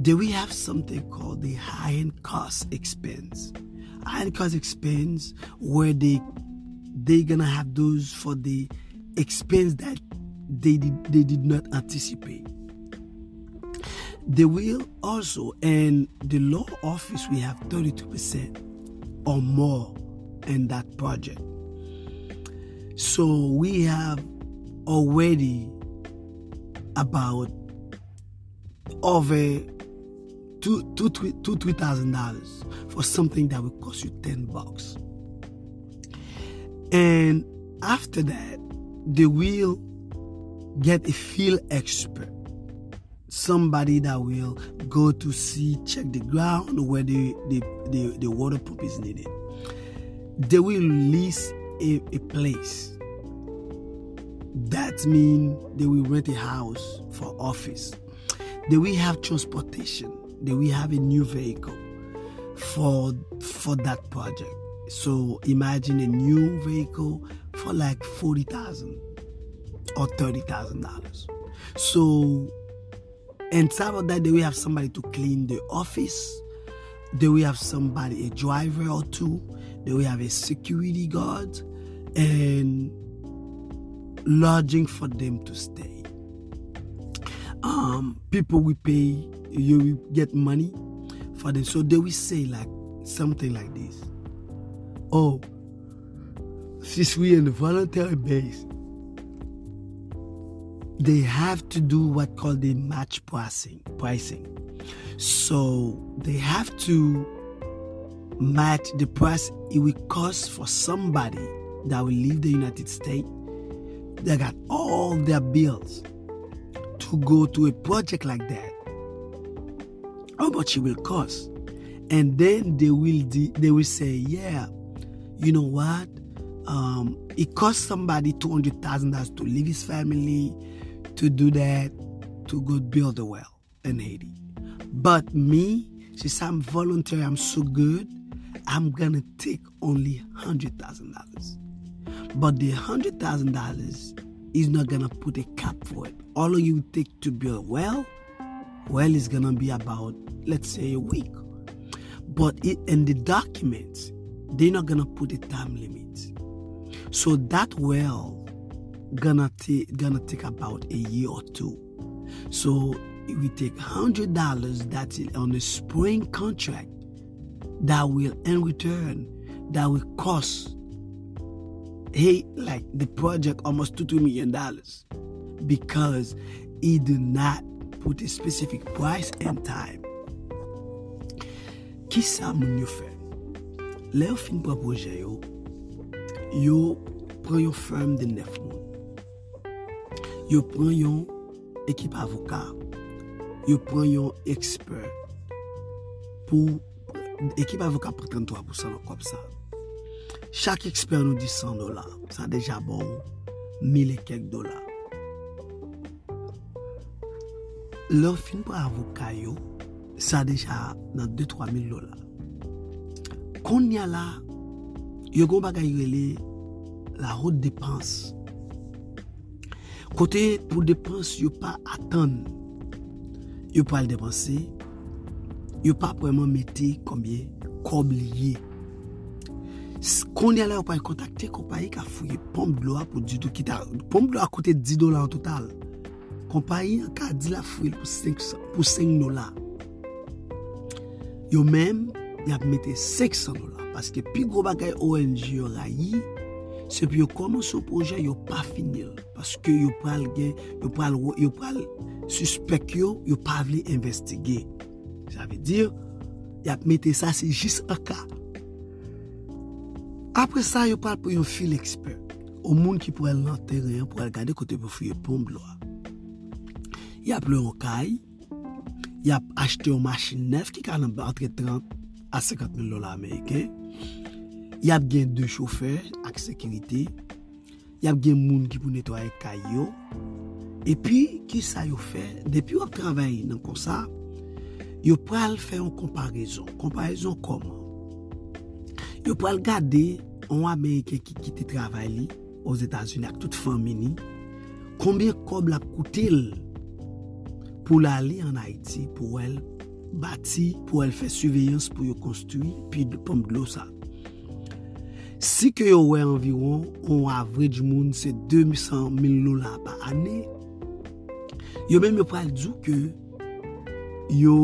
then we have something called the high-end cost expense. High-end cost expense where they they gonna have those for the expense that they did, they did not anticipate. They will also, and the law office, we have 32% or more in that project. So we have already about over two two two three thousand dollars for something that will cost you ten bucks. And after that, they will get a field expert, somebody that will go to see, check the ground where the, the, the, the water pump is needed. They will lease a, a place. That means they will rent a house for office. They will have transportation. They will have a new vehicle for for that project. So imagine a new vehicle for like forty thousand or thirty thousand dollars. So on top of that, they will have somebody to clean the office. They will have somebody, a driver or two. They will have a security guard and lodging for them to stay. Um, people will pay, you will get money for them. So they will say like something like this. Oh, since we in the voluntary base, they have to do what called the match pricing pricing. So they have to match the price it will cost for somebody that will leave the United States. They got all their bills to go to a project like that. How much it will cost? And then they will they will say, yeah, you know what? Um, it costs somebody two hundred thousand dollars to leave his family, to do that, to go build a well in Haiti. But me, since I'm voluntary, I'm so good, I'm gonna take only hundred thousand dollars. But the hundred thousand dollars is not gonna put a cap for it. All of you take to build a well, well is gonna be about let's say a week. But it, in the documents, they're not gonna put a time limit. So that well gonna take gonna take about a year or two. So if we take hundred dollars that's on a spring contract that will in return that will cost hey, like the project almost two two million dollars because he did not put a specific price and time. Ki sa moun yo fe? Le yo fin pou proje yo, yo pran yon firm de nef moun. Yo pran yon ekip avoka. Yo pran yon ekspert. Pou ekip avoka pou 33% an kop sa. Chak ekspert nou di 100 dola. Sa deja bon, 1000 e kek dola. Lò fin pou avokay yo, sa deja nan 2-3 mil dola. Kon nya la, yo go bagay rele la hot depans. Kote pou depans yo pa atan. Yo pa al depanse, yo pa preman mette kombye kob liye. Konde la yo pa yi kontakte kompa yi ka fouye pomp blo a pou didou ki ta... pomp blo a kote 10 dola an total. Kompa yi an ka di la fouye pou 500, pou 5 dola. Yo men, yi ap mette 500 dola. Paske pi gro bagay ONG yo rayi, se pi yo koman sou proje yo pa finil. Paske yo pral gen, yo pral, yo pral suspek yo, yo pa vle investige. sa ve dir, yi ap mette sa se jis an ka. Apre sa, yo pal pou yon fil eksper, O moun ki pou el nan teren pou el gade kote pou fye pou mbloa. Yap le yon kay, yap achete yon machin nef ki ka nan entre 30 a 50 mil dola Ameriken, yap gen de chofer ak sekirite, yap gen moun ki pou netwaye kay yo, E pi, ki sa yo fe, depi wap travay nan konsa, yo pral fe yon komparison. Komparison koman? Yo pral gade an Amerike ki kite travay li os Etats-Unis ak tout famini, konbyen kob la koutil pou la li an Haiti pou el bati, pou el fè suveyans pou yo konstui, pi pom glou sa. Si ke yo wè environ, on avrej moun se 200.000 lola pa ane, yo men yo pral djou ke yo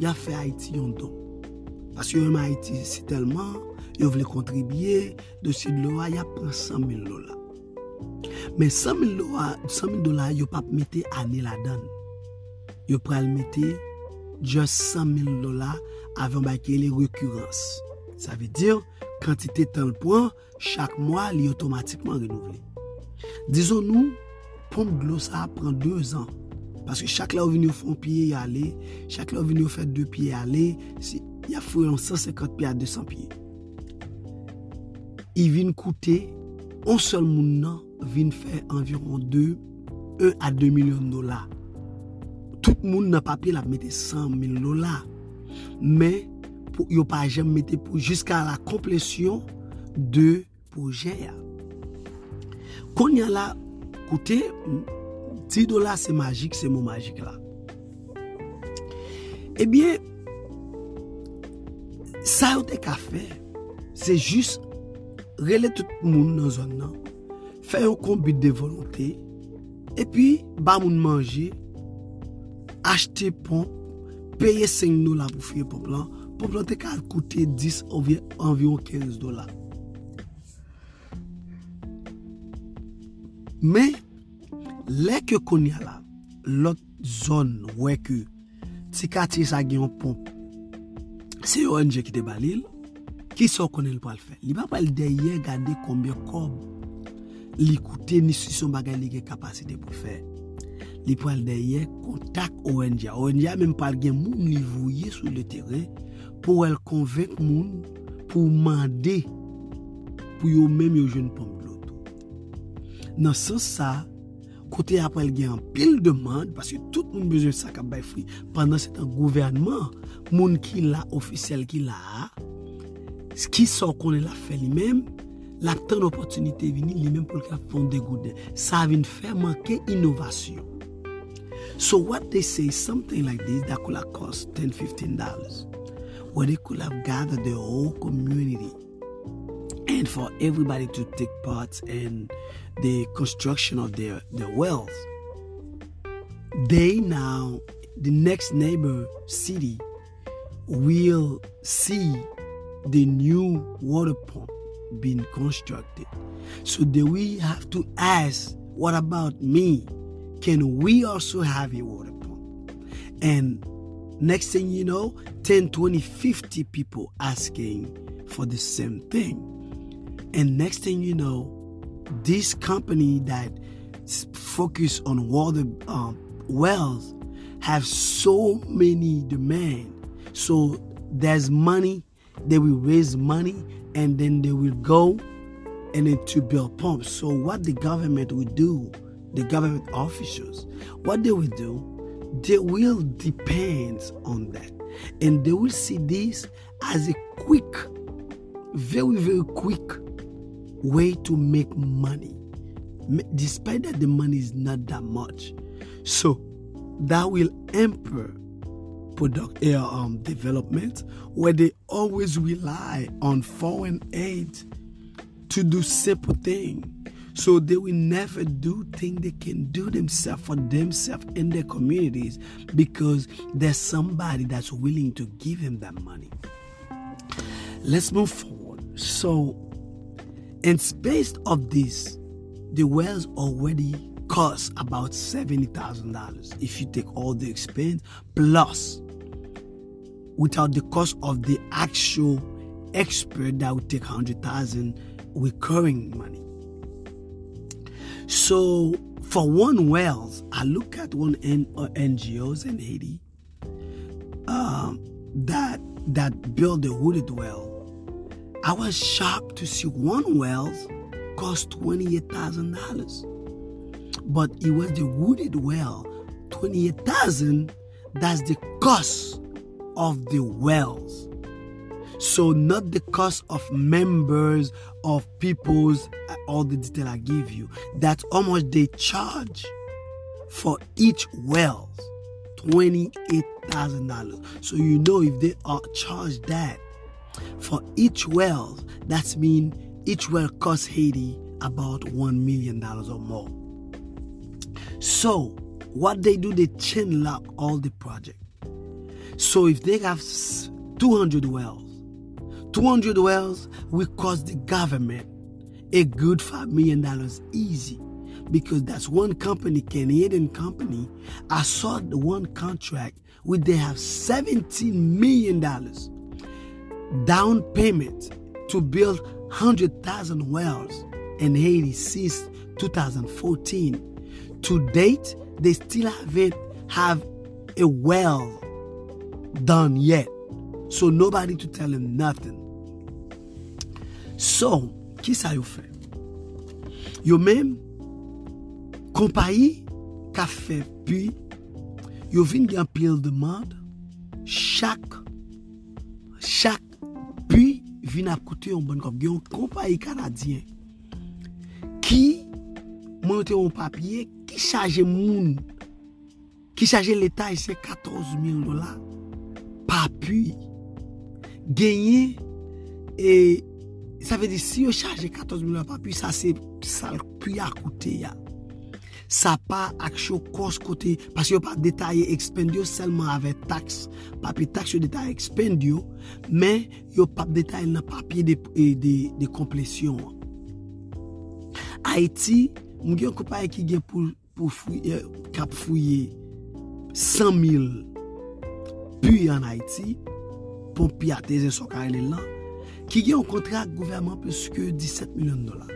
ya fè Haiti yon don. Pas yo yon Haiti si telman yo vle kontribye, dosi dola ya pran 100.000 lola. Men 100.000 dola yo pap mette ane la dan. Yo pral mette just 100.000 lola avan bakye le rekurans. Sa ve dir, kantite tan l'pon, chak mwa li otomatikman renouvle. Dizon nou, pomp glo sa pran 2 an. Paske chak la ou vini ou fon piye yale, chak la ou vini ou fet 2 piye yale, si ya fwe yon 150 piye a 200 piye. i vin koute, on sol moun nan vin fè environ 2, 1 a 2 milyon dola. Tout moun nan papye la mette 100 mil dola. Men, yo pa jem mette pou jiska la komplesyon de proje ya. Kon ya la koute, 10 dola se magik, se mou magik la. Ebyen, sa yo te ka fe, se jist rele tout moun nan zon nan, fè yon kombit de volonté, epi ba moun manje, achete pon, peye 5 dola pou fye pon plan, pon plan te ka koute 10 environ 15 dola. Men, lek yo konya la, lot zon wek yo, ti kati sa gen yon pon, se yo enje ki te balil, Ki so konen pou al fè? Li pa pal deye gade konbyen kob li koute ni sisyon bagay li gen kapasite pou fè. Li pal deye kontak ONG. ONG men pal gen moun li vouye sou le terè pou el konvek moun pou mande pou yo men yo jen pom bloto. Nan san sa, kote apal gen an pil demande paske tout moun bezon sa kap bay fri. Pendan se tan gouvernman, moun ki la ofisel ki la a, so konen la fe li menm, la tan opotunite vini li menm pou lka fonde goude. Sa vin fe manke inovasyon. So what they say, something like this, that could have cost $10-15 dollars. where they could have gathered the whole community and for everybody to take part in the construction of their, their wells. They now, the next neighbor city, will see the new water pump being constructed. So do we have to ask, what about me? Can we also have a water pump? And Next thing you know, 10, 20, 50 people asking for the same thing. And next thing you know, this company that focus on water um, wells have so many demand. So there's money, they will raise money and then they will go and then to build pumps. So what the government will do, the government officials, what they will do they will depend on that. And they will see this as a quick very very quick way to make money. Despite that the money is not that much. So that will hamper product um, development where they always rely on foreign aid to do simple things so they will never do things they can do themselves for themselves in their communities because there's somebody that's willing to give them that money. Let's move forward. So, in space of this, the wells already cost about $70,000 if you take all the expense plus without the cost of the actual expert that would take 100,000 recurring money. So for one wells, I look at one N- uh, NGOs in Haiti um, that that built a wooded well. I was shocked to see one wells cost twenty eight thousand dollars, but it was the wooded well twenty eight thousand. That's the cost of the wells. So not the cost of members of people's uh, all the detail I give you. That's how much they charge for each well. $28,000. So you know if they are charged that for each well, that means each well costs Haiti about $1 million or more. So what they do, they chain lock all the project. So if they have 200 wells, 200 wells will cost the government a good $5 million easy because that's one company, Canadian company. I saw the one contract where they have $17 million down payment to build 100,000 wells in Haiti since 2014. To date, they still haven't have a well done yet. So nobody to tell him nothing. So, ki sa yo fe? Yo men, kompayi ka fe pi, yo vin gen pil demand, chak, chak pi vin ap koute yon bon kop. Gen kompayi kanadyen, ki monte yon papye, ki chaje moun, ki chaje l'Etat, e se 14 000 dolar. apuy, genye, e, sa ve di si yo chaje 14 milyon pa apuy, sa se sal puy akoute ya. Sa pa ak chou kos kote, pas yo pa detaye ekspendyo selman ave taks, papi taks yo detaye ekspendyo, men yo pa detaye nan papi e, de, de, de komplesyon. Haiti, mwen gen kopaye ki gen pou, pou fouye, kap fouye 100 mil puy an Haiti, pou pompi ateze sokarele lan, ki gen yon kontrak gouverman peske 17 milyon dola.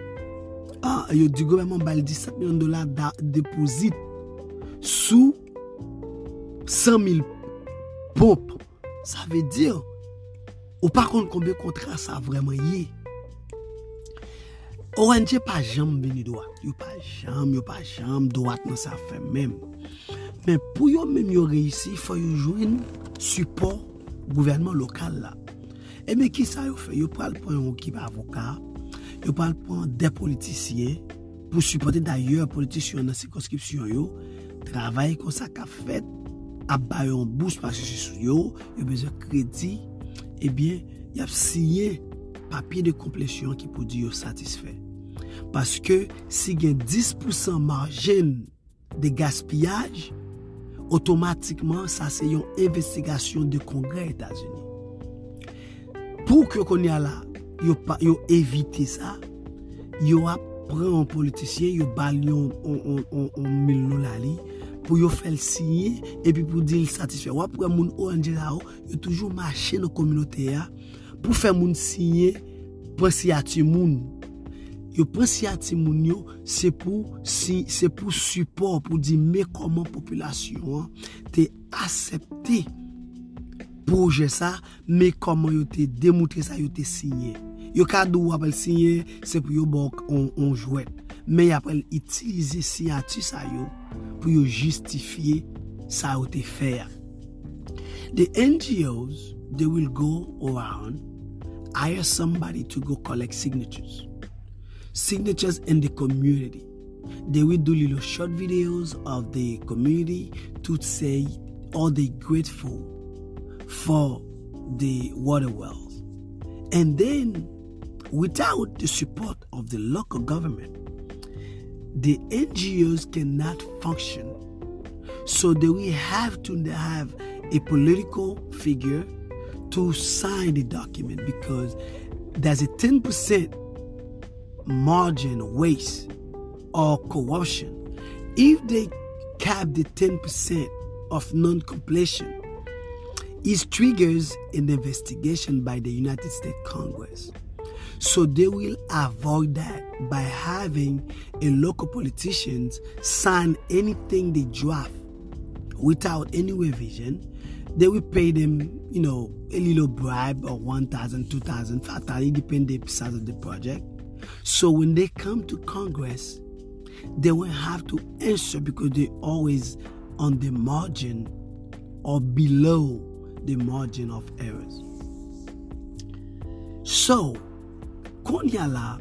Ah, yo di gouverman bal 17 milyon dola da depozit sou 100 mil pomp. Sa ve dir, ou pa kont konbe kontrak sa vreman ye. ONG pa jam veni do. Yo pa jam, yo pa jam, doat nan sa fe men. Men pou yo men yo reisi, fwa yo jwen nou. support gouvernement lokal la. Ebe ki sa yo fe? Yo pral pon yon ki pa avoka, yo pral pon de politisyen pou supporte d'ayor politisyen nan sikonskripsyon yo, travay kon sa ka fet, ap bayon bous pa cheche sou yo, yo beze kredi, ebyen, yap siye papye de komplesyon ki pou di yo satisfè. Paske si gen 10% marjen de gaspillaj, otomatikman sa se yon investigasyon de kongre Etats-Unis. Pou ke konye ala, yo, yo evite sa, yo ap pren an politisyen, yo bal yon an mil nou la li, pou yo fel sinye, epi pou dil satisfè. Wap pou yon moun ONG la ou, yo toujou mache nou kominote ya, pou fe moun sinye, presi ati moun, yo prensi ati moun yo, se pou, si, se pou support pou di me koman populasyon te asepte proje sa, me koman yo te demoutre sa, yo te sinye. Yo kado wap el sinye, se pou yo bok on, on jwet. Me ap el itilize si ati sa yo pou yo justifiye sa yo te fer. The NGOs, they will go around, hire somebody to go collect signatures. Signatures in the community. They will do little short videos of the community to say all they grateful for the water wells. And then, without the support of the local government, the NGOs cannot function. So they will have to have a political figure to sign the document because there's a 10% margin waste or corruption. If they cap the 10% of non completion, it triggers an investigation by the United States Congress. So they will avoid that by having a local politicians sign anything they draft without any revision they will pay them, you know, a little bribe or 1,000, 2,000, 5,000, depending size of the project. So when they come to Congress, they will have to answer because they're always on the margin or below the margin of errors. So, Konyala,